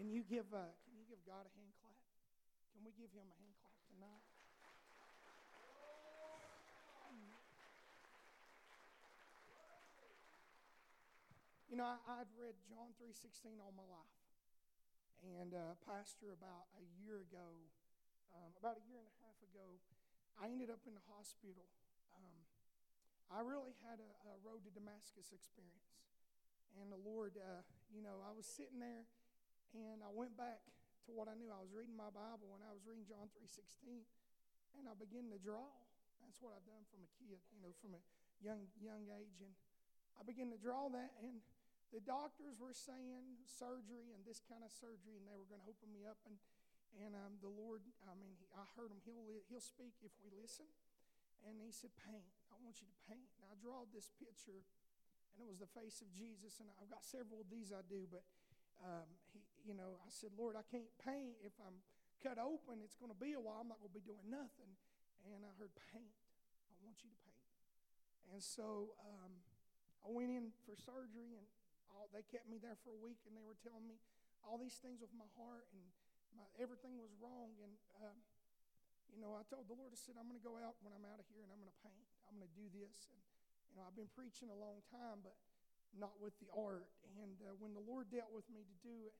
Can you give uh, Can you give God a hand clap? Can we give Him a hand clap tonight? You know, I, I'd read John three sixteen all my life, and uh, pastor about a year ago, um, about a year and a half ago, I ended up in the hospital. Um, I really had a, a, road to Damascus experience, and the Lord, uh, you know, I was sitting there, and I went back to what I knew. I was reading my Bible, and I was reading John three sixteen, and I began to draw. That's what I've done from a kid, you know, from a young young age, and I began to draw that, and the doctors were saying surgery and this kind of surgery, and they were going to open me up. And, and um, the Lord, I mean, he, I heard him, he'll, he'll speak if we listen. And he said, Paint. I want you to paint. And I draw this picture, and it was the face of Jesus. And I've got several of these I do, but um, he, you know, I said, Lord, I can't paint. If I'm cut open, it's going to be a while. I'm not going to be doing nothing. And I heard, Paint. I want you to paint. And so um, I went in for surgery, and all, they kept me there for a week and they were telling me all these things with my heart and my, everything was wrong. And, um, you know, I told the Lord, I said, I'm going to go out when I'm out of here and I'm going to paint. I'm going to do this. And, you know, I've been preaching a long time, but not with the art. And uh, when the Lord dealt with me to do it,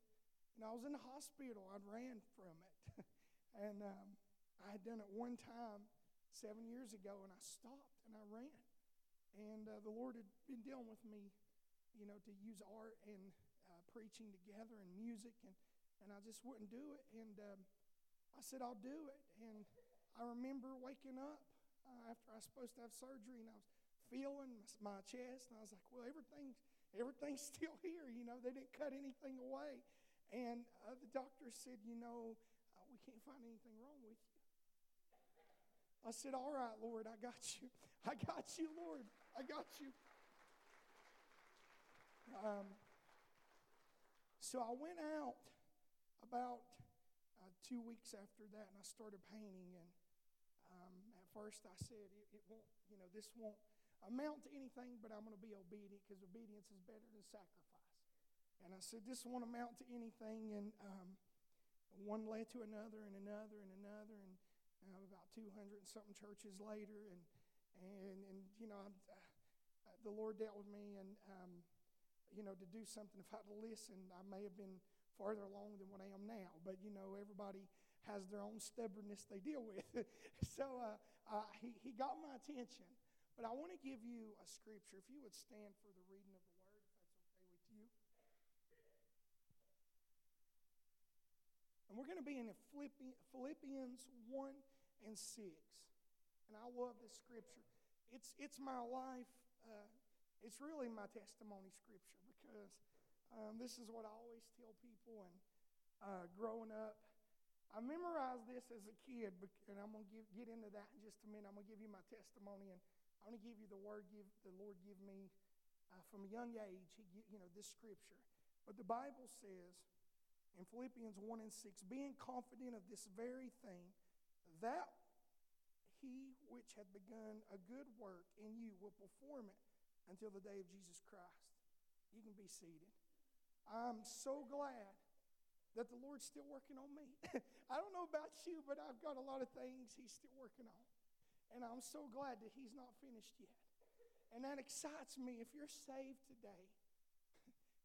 know, I was in the hospital. I ran from it. and um, I had done it one time seven years ago and I stopped and I ran. And uh, the Lord had been dealing with me you know, to use art and uh, preaching together and music, and, and I just wouldn't do it. And um, I said, I'll do it. And I remember waking up uh, after I was supposed to have surgery, and I was feeling my, my chest, and I was like, well, everything's, everything's still here. You know, they didn't cut anything away. And uh, the doctor said, you know, uh, we can't find anything wrong with you. I said, All right, Lord, I got you. I got you, Lord. I got you. Um, so I went out about uh, two weeks after that and I started painting. And um, at first I said, it, it, won't, you know, this won't amount to anything, but I'm going to be obedient because obedience is better than sacrifice. And I said, this won't amount to anything. And um, one led to another and another and another. And uh, about 200 and something churches later. And, and, and you know, uh, the Lord dealt with me. And, um, you know, to do something. If I'd listened, I may have been farther along than what I am now. But, you know, everybody has their own stubbornness they deal with. so uh, uh, he, he got my attention. But I want to give you a scripture. If you would stand for the reading of the word, if that's okay with you. And we're going to be in Philippians 1 and 6. And I love this scripture. It's, it's my life. Uh, it's really my testimony scripture because um, this is what I always tell people. And uh, growing up, I memorized this as a kid, and I'm going to get into that in just a minute. I'm going to give you my testimony, and I'm going to give you the word give the Lord give me uh, from a young age. He, you know, this scripture. But the Bible says in Philippians 1 and 6, being confident of this very thing, that he which had begun a good work in you will perform it until the day of Jesus Christ. You can be seated. I'm so glad that the Lord's still working on me. I don't know about you, but I've got a lot of things He's still working on. And I'm so glad that He's not finished yet. And that excites me. If you're saved today,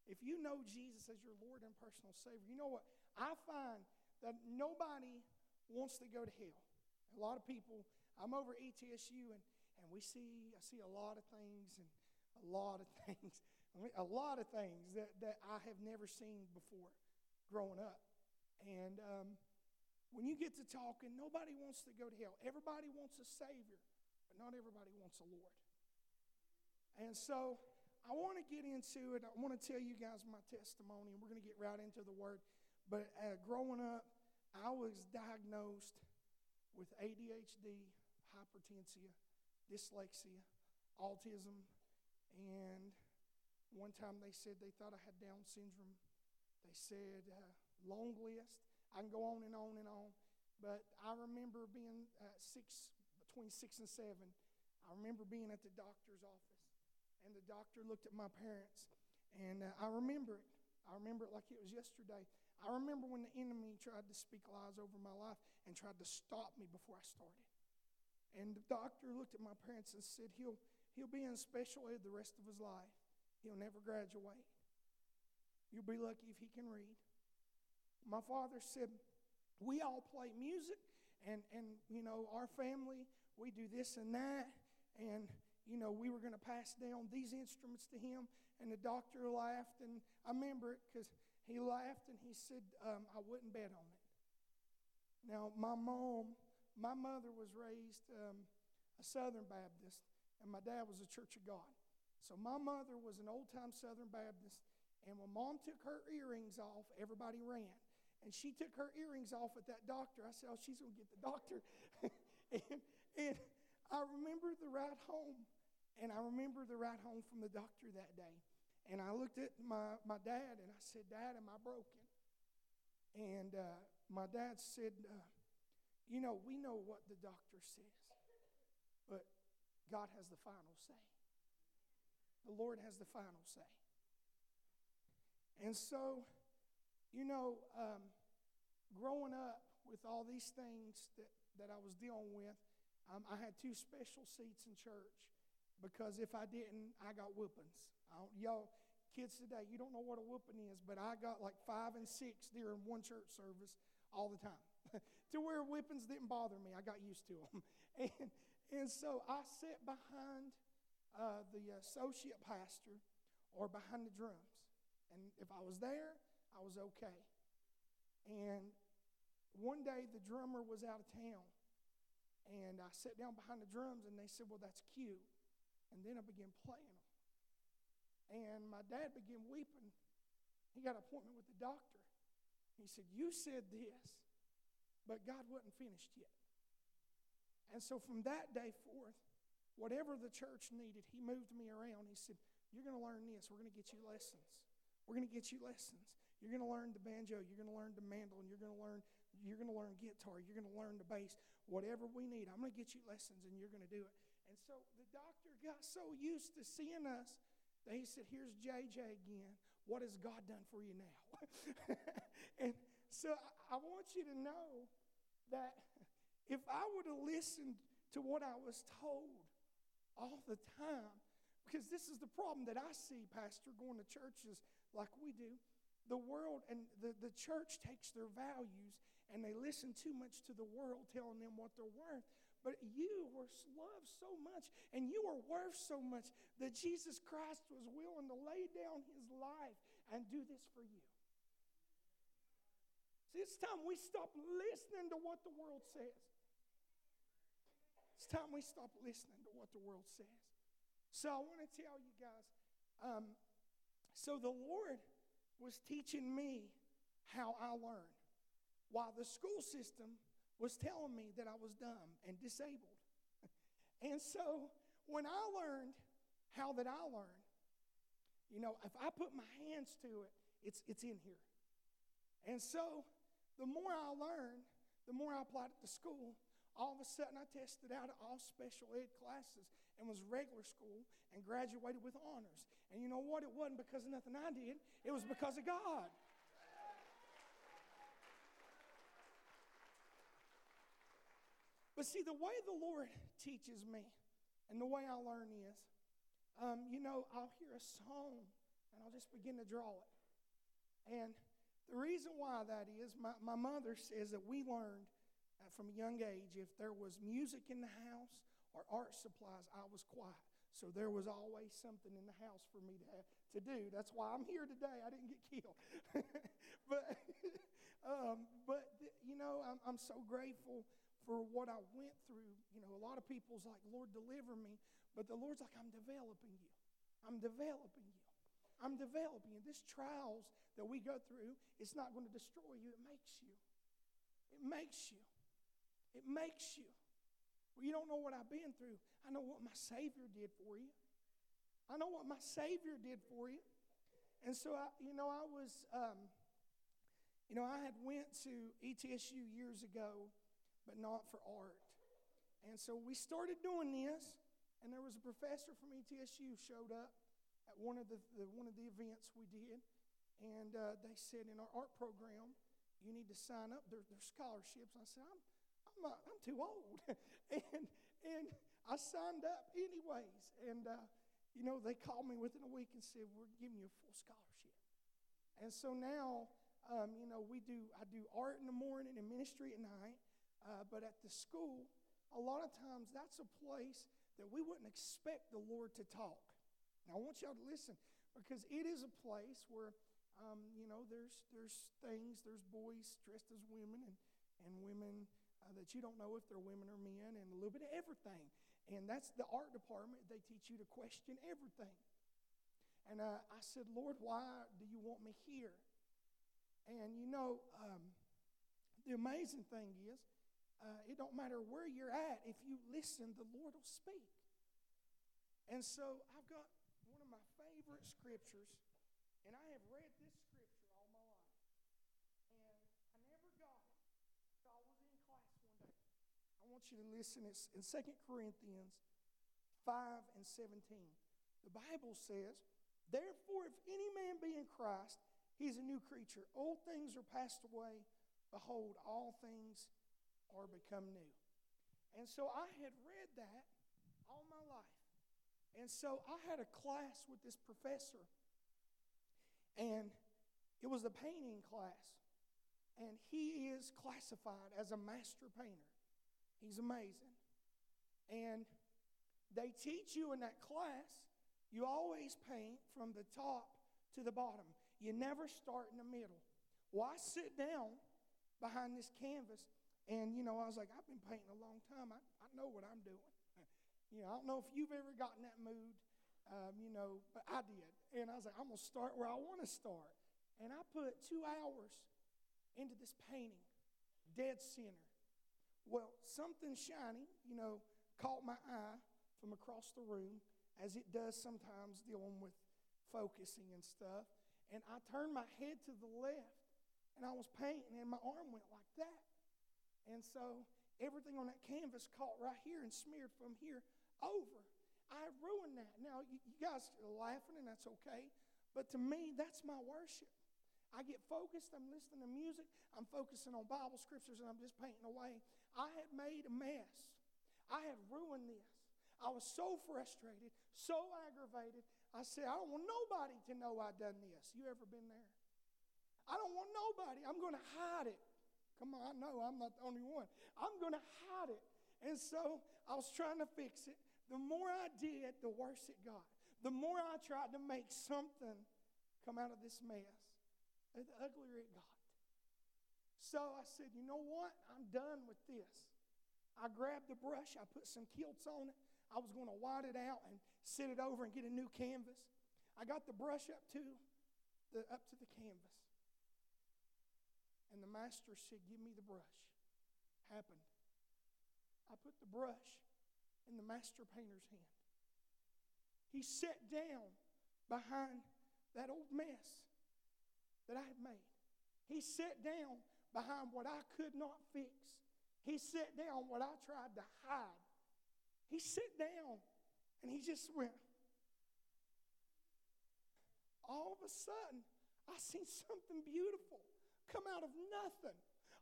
if you know Jesus as your Lord and personal Savior, you know what? I find that nobody wants to go to hell. A lot of people, I'm over ETSU and, and we see, I see a lot of things and a lot of things, a lot of things that, that I have never seen before growing up. And um, when you get to talking, nobody wants to go to hell. Everybody wants a Savior, but not everybody wants a Lord. And so I want to get into it. I want to tell you guys my testimony, and we're going to get right into the Word. But uh, growing up, I was diagnosed with ADHD, hypertension, dyslexia, autism, and one time they said they thought I had Down syndrome. They said, uh, long list. I can go on and on and on. But I remember being uh, six, between six and seven. I remember being at the doctor's office, and the doctor looked at my parents, and uh, I remember it. I remember it like it was yesterday. I remember when the enemy tried to speak lies over my life and tried to stop me before I started. And the doctor looked at my parents and said, He'll, he'll be in special ed the rest of his life. He'll never graduate. You'll be lucky if he can read. My father said, We all play music, and, and you know, our family, we do this and that. And, you know, we were going to pass down these instruments to him. And the doctor laughed, and I remember it because he laughed and he said, um, I wouldn't bet on it. Now, my mom, my mother was raised um, a Southern Baptist, and my dad was a Church of God. So my mother was an old time Southern Baptist, and when mom took her earrings off, everybody ran. And she took her earrings off at that doctor. I said, Oh, she's going to get the doctor. and, and I remember the ride home, and I remember the ride home from the doctor that day. And I looked at my, my dad and I said, Dad, am I broken? And uh, my dad said, uh, You know, we know what the doctor says, but God has the final say. The Lord has the final say. And so, you know, um, growing up with all these things that, that I was dealing with, um, I had two special seats in church because if I didn't, I got whoopings y'all, kids today, you don't know what a whooping is, but I got like five and six during one church service all the time. to where whippings didn't bother me. I got used to them. and, and so I sat behind uh, the associate pastor or behind the drums. And if I was there, I was okay. And one day the drummer was out of town. And I sat down behind the drums and they said, Well, that's cute. And then I began playing them. And my dad began weeping. He got an appointment with the doctor. He said, You said this, but God wasn't finished yet. And so from that day forth, whatever the church needed, he moved me around. He said, You're going to learn this. We're going to get you lessons. We're going to get you lessons. You're going to learn the banjo. You're going to learn the mandolin. You're going to learn. You're going to learn guitar. You're going to learn the bass. Whatever we need, I'm going to get you lessons, and you're going to do it. And so the doctor got so used to seeing us that he said, Here's JJ again. What has God done for you now? and so I want you to know that if I would have listened to what I was told all the time, because this is the problem that I see, Pastor, going to churches like we do. The world and the, the church takes their values and they listen too much to the world telling them what they're worth. But you were loved so much and you were worth so much that Jesus Christ was willing to lay down his life and do this for you. See, it's time we stop listening to what the world says. It's time we stop listening to what the world says. So I want to tell you guys um, so the Lord was teaching me how I learn. While the school system was telling me that I was dumb and disabled. and so when I learned how that I learned, you know, if I put my hands to it, it's, it's in here. And so the more I learned, the more I applied it to school, all of a sudden I tested out of all special ed classes and was regular school and graduated with honors. And you know what? It wasn't because of nothing I did, it was because of God. But see, the way the Lord teaches me and the way I learn is, um, you know, I'll hear a song and I'll just begin to draw it. And the reason why that is, my, my mother says that we learned from a young age if there was music in the house or art supplies, I was quiet. So there was always something in the house for me to, have, to do. That's why I'm here today. I didn't get killed. but, um, but you know, I'm, I'm so grateful for what I went through. You know, a lot of people's like, Lord, deliver me. But the Lord's like, I'm developing you. I'm developing you. I'm developing you. This trials that we go through, it's not going to destroy you. It makes you. It makes you. It makes you. Well, you don't know what I've been through. I know what my Savior did for you. I know what my Savior did for you. And so, I, you know, I was, um, you know, I had went to ETSU years ago but not for art. And so we started doing this, and there was a professor from ETSU showed up at one of the, the one of the events we did, And uh, they said in our art program, you need to sign up. There, there's scholarships. I said, I'm, I'm, I'm too old. and, and I signed up anyways. And, uh, you know, they called me within a week and said, we're giving you a full scholarship. And so now, um, you know, we do, I do art in the morning and ministry at night. Uh, but at the school, a lot of times that's a place that we wouldn't expect the Lord to talk. Now, I want y'all to listen because it is a place where um, you know, there's, there's things, there's boys dressed as women and, and women uh, that you don't know if they're women or men and a little bit of everything. And that's the art department. They teach you to question everything. And uh, I said, Lord, why do you want me here? And you know, um, the amazing thing is, uh, it don't matter where you're at. If you listen, the Lord will speak. And so I've got one of my favorite scriptures and I have read this scripture all my life. And I never got it. I was in class one day. I want you to listen. It's in 2 Corinthians 5 and 17. The Bible says, Therefore, if any man be in Christ, he's a new creature. Old things are passed away. Behold, all things are become new. And so I had read that all my life. And so I had a class with this professor and it was a painting class. And he is classified as a master painter. He's amazing. And they teach you in that class, you always paint from the top to the bottom. You never start in the middle. Well, I sit down behind this canvas, and you know, I was like, I've been painting a long time. I, I know what I'm doing. you know, I don't know if you've ever gotten that mood um, you know, but I did. And I was like, I'm going to start where I want to start. And I put two hours into this painting, dead center. Well, something shiny, you know, caught my eye from across the room, as it does sometimes dealing with focusing and stuff. And I turned my head to the left, and I was painting, and my arm went like that. And so everything on that canvas caught right here and smeared from here over. I ruined that. Now, you, guys are laughing, and that's okay. But to me, that's my worship. I get focused, I'm listening to music, I'm focusing on Bible scriptures, and I'm just painting away. I had made a mess. I had ruined this. I was so frustrated, so aggravated. I said, I don't want nobody to know I done this. You ever been there? I don't want nobody. I'm going to hide it. Come on, I know I'm not the only one. I'm going to hide it. And so I was trying to fix it. The more I did, the worse it got. The more I tried to make something come out of this mess, the uglier it got. So I said, you know what? I'm done with this. I grabbed the brush, I put some kilts on it. I was going to white it out and sit it over and get a new canvas. I got the brush up to the up to the canvas. And the master said, Give me the brush. Happened. I put the brush in the master painter's hand. He sat down behind that old mess that I had made. He sat down behind what I could not fix. He sat down what I tried to hide. He sat down and he just went. All of a sudden, I seen something beautiful come out of nothing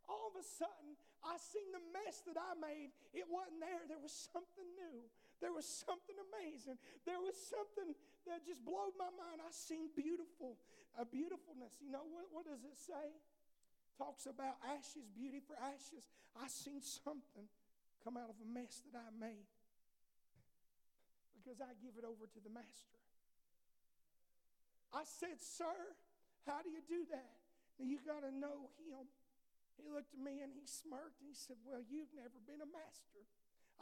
all of a sudden, I seen the mess that I made. It wasn't there. There was something new. There was something amazing. There was something that just blew my mind. I seen beautiful, a beautifulness. You know, what, what does it say? Talks about ashes, beauty for ashes. I seen something come out of a mess that I made because I give it over to the master. I said, Sir, how do you do that? You got to know him. He looked at me and he smirked and he said, Well, you've never been a master.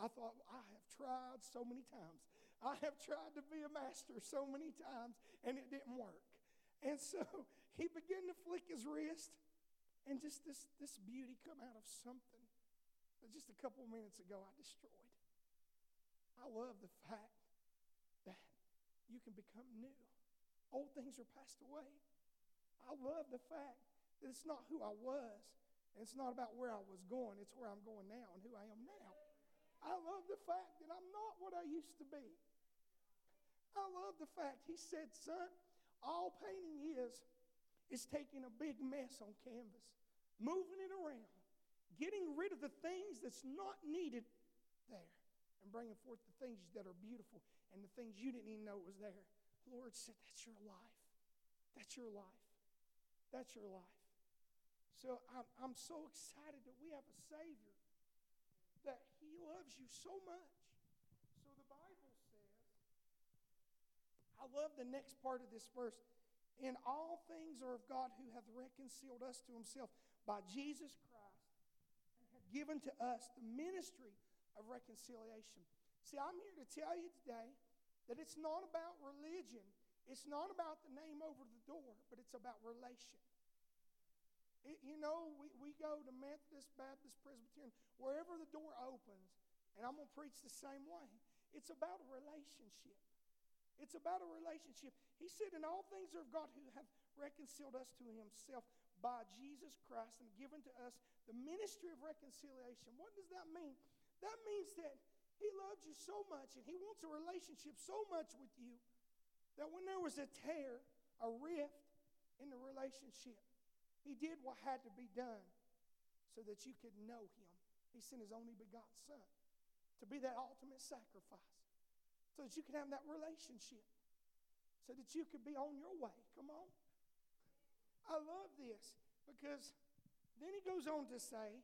I thought, well, I have tried so many times. I have tried to be a master so many times and it didn't work. And so he began to flick his wrist and just this, this beauty come out of something that just a couple of minutes ago I destroyed. I love the fact that you can become new. Old things are passed away. I love the fact that it's not who I was, and it's not about where I was going, it's where I'm going now and who I am now. I love the fact that I'm not what I used to be. I love the fact he said, Son, all painting is, is taking a big mess on canvas, moving it around, getting rid of the things that's not needed there, and bringing forth the things that are beautiful and the things you didn't even know was there. The Lord said, That's your life. That's your life. That's your life. So I'm, I'm so excited that we have a Savior, that He loves you so much. So the Bible says, I love the next part of this verse. In all things are of God who hath reconciled us to Himself by Jesus Christ and hath given to us the ministry of reconciliation. See, I'm here to tell you today that it's not about religion, it's not about the name over the door, but it's about relation. It, you know, we, we go to Methodist, Baptist, Presbyterian, wherever the door opens, and I'm going to preach the same way. It's about a relationship. It's about a relationship. He said, In all things are of God who have reconciled us to himself by Jesus Christ and given to us the ministry of reconciliation. What does that mean? That means that he loves you so much and he wants a relationship so much with you that when there was a tear, a rift in the relationship, he did what had to be done so that you could know him. He sent his only begotten Son to be that ultimate sacrifice so that you could have that relationship, so that you could be on your way. Come on. I love this because then he goes on to say,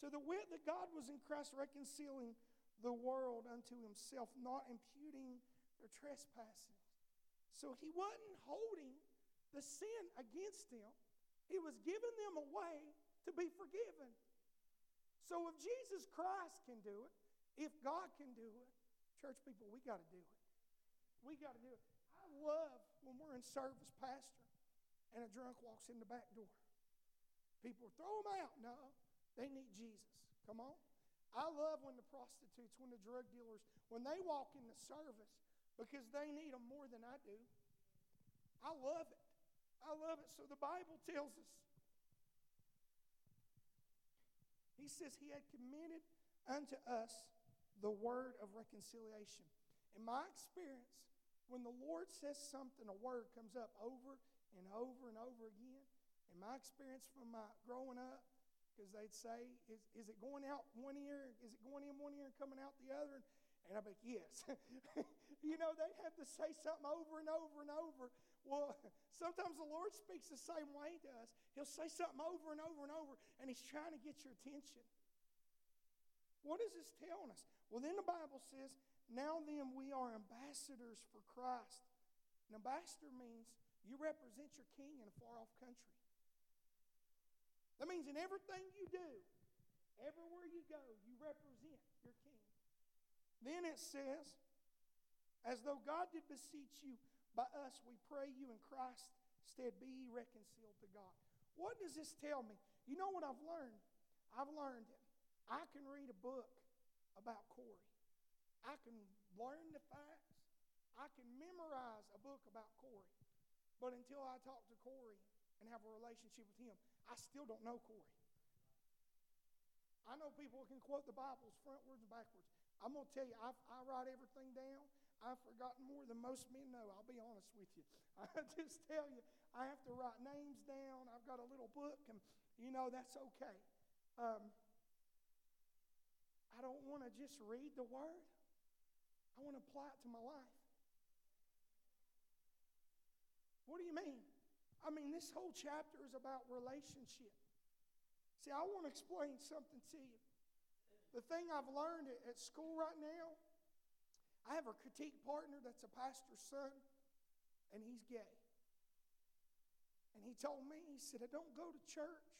To the wit that God was in Christ reconciling the world unto himself, not imputing their trespasses. So he wasn't holding the sin against them, he was giving them a way to be forgiven. So if Jesus Christ can do it, if God can do it, church people, we got to do it. We got to do it. I love when we're in service, Pastor, and a drunk walks in the back door. People throw them out. No, they need Jesus. Come on. I love when the prostitutes, when the drug dealers, when they walk in the service because they need them more than I do. I love it. I love it. So the Bible tells us. He says he had committed unto us the word of reconciliation. In my experience, when the Lord says something, a word comes up over and over and over again. In my experience from my growing up, because they'd say, is, is it going out one ear? Is it going in one ear and coming out the other? And I'd be like, yes. you know, they'd have to say something over and over and over. Well, sometimes the Lord speaks the same way to us. He'll say something over and over and over, and He's trying to get your attention. What is this telling us? Well, then the Bible says, Now then, we are ambassadors for Christ. An ambassador means you represent your king in a far off country. That means in everything you do, everywhere you go, you represent your king. Then it says, As though God did beseech you by us, we pray you in Christ stead be ye reconciled to God. What does this tell me? You know what I've learned? I've learned that I can read a book about Corey. I can learn the facts. I can memorize a book about Corey. But until I talk to Corey and have a relationship with him, I still don't know Corey. I know people can quote the Bibles frontwards and backwards. I'm going to tell you, I've, I write everything down. I've forgotten more than most men know. I'll be honest with you. I just tell you, I have to write names down. I've got a little book, and you know, that's okay. Um, I don't want to just read the word, I want to apply it to my life. What do you mean? I mean, this whole chapter is about relationship. See, I want to explain something to you. The thing I've learned at school right now, I have a critique partner that's a pastor's son, and he's gay. And he told me, he said, I don't go to church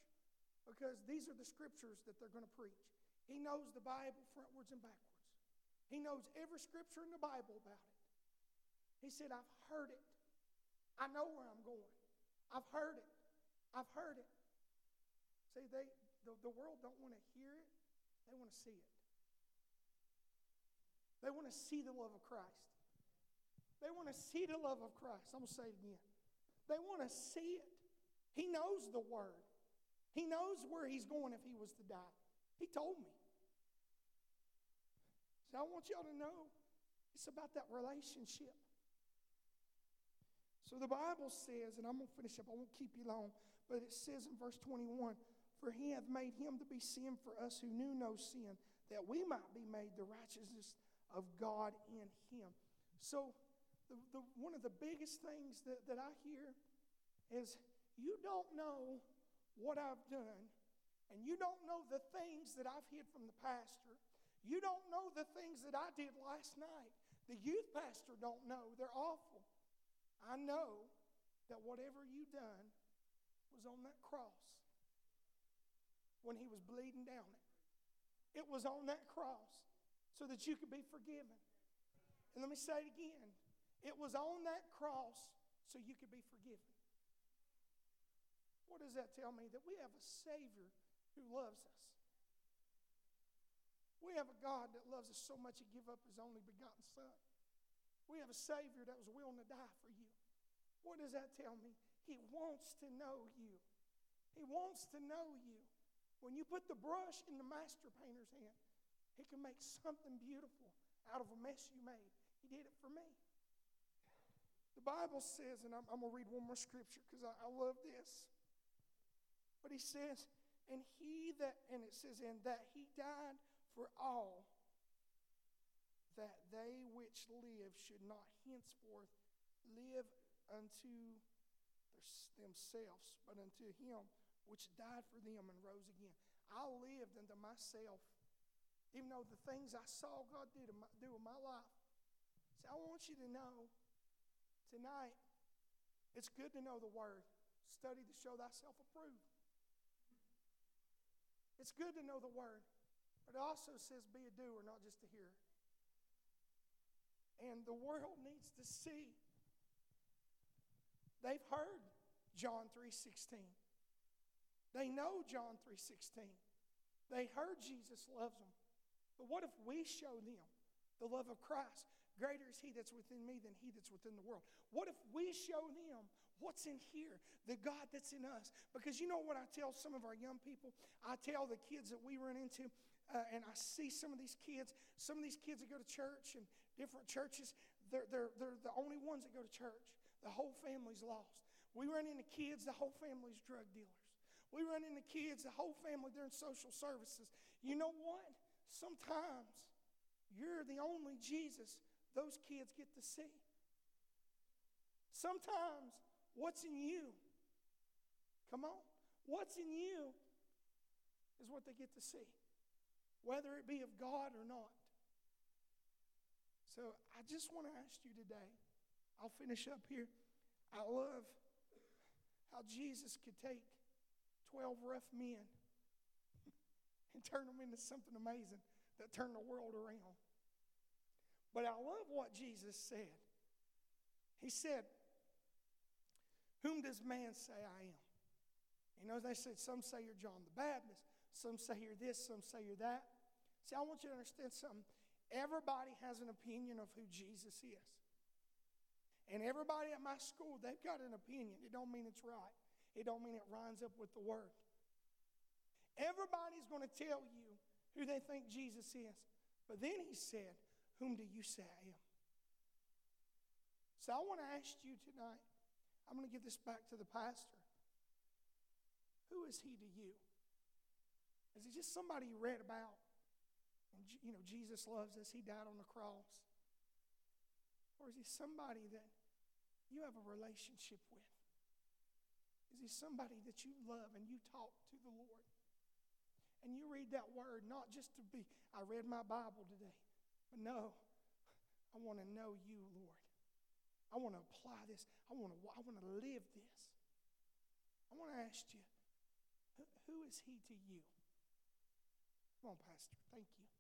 because these are the scriptures that they're going to preach. He knows the Bible frontwards and backwards. He knows every scripture in the Bible about it. He said, I've heard it. I know where I'm going. I've heard it. I've heard it. See, they, the, the world don't want to hear it. They want to see it. They want to see the love of Christ. They want to see the love of Christ. I'm going to say it again. They want to see it. He knows the word. He knows where he's going if he was to die. He told me. So I want y'all to know it's about that relationship. So the Bible says, and I'm going to finish up, I won't keep you long, but it says in verse 21 For he hath made him to be sin for us who knew no sin, that we might be made the righteousness of God in him. So, the, the, one of the biggest things that, that I hear is you don't know what I've done, and you don't know the things that I've hid from the pastor. You don't know the things that I did last night. The youth pastor don't know. They're awful. I know that whatever you done was on that cross when he was bleeding down it. It was on that cross so that you could be forgiven. And let me say it again. It was on that cross so you could be forgiven. What does that tell me? That we have a Savior who loves us. We have a God that loves us so much he gave up his only begotten Son. We have a Savior that was willing to die for you. What does that tell me? He wants to know you. He wants to know you. When you put the brush in the master painter's hand, he can make something beautiful out of a mess you made. He did it for me. The Bible says, and I'm, I'm going to read one more scripture because I, I love this. But he says, and he that, and it says, and that he died for all, that they which live should not henceforth live unto themselves, but unto him which died for them and rose again. I lived unto myself, even though the things I saw God in my, do in my life. So I want you to know tonight, it's good to know the word. Study to show thyself approved. It's good to know the word, but it also says be a doer, not just a hearer. And the world needs to see They've heard John 3:16. They know John 3:16. They heard Jesus loves them. But what if we show them the love of Christ? Greater is he that's within me than he that's within the world. What if we show them what's in here, the God that's in us? Because you know what I tell some of our young people? I tell the kids that we run into, uh, and I see some of these kids, some of these kids that go to church and different churches, they're, they're, they're the only ones that go to church. The whole family's lost. We run into kids, the whole family's drug dealers. We run into kids, the whole family, they're in social services. You know what? Sometimes you're the only Jesus those kids get to see. Sometimes what's in you, come on, what's in you is what they get to see, whether it be of God or not. So I just want to ask you today I'll finish up here. I love how Jesus could take 12 rough men and turn them into something amazing that turned the world around. But I love what Jesus said. He said, Whom does man say I am? You know, they said, Some say you're John the Baptist, some say you're this, some say you're that. See, I want you to understand something. Everybody has an opinion of who Jesus is. And everybody at my school, they've got an opinion. It don't mean it's right. It don't mean it lines up with the word. Everybody's going to tell you who they think Jesus is. But then he said, Whom do you say I am? So I want to ask you tonight, I'm going to give this back to the pastor. Who is he to you? Is he just somebody you read about? And, you know, Jesus loves us, he died on the cross. Or is he somebody that you have a relationship with? Is he somebody that you love and you talk to the Lord? And you read that word not just to be, I read my Bible today, but no, I want to know you, Lord. I want to apply this. I want to, I want to live this. I want to ask you, who, who is he to you? Come on, Pastor. Thank you.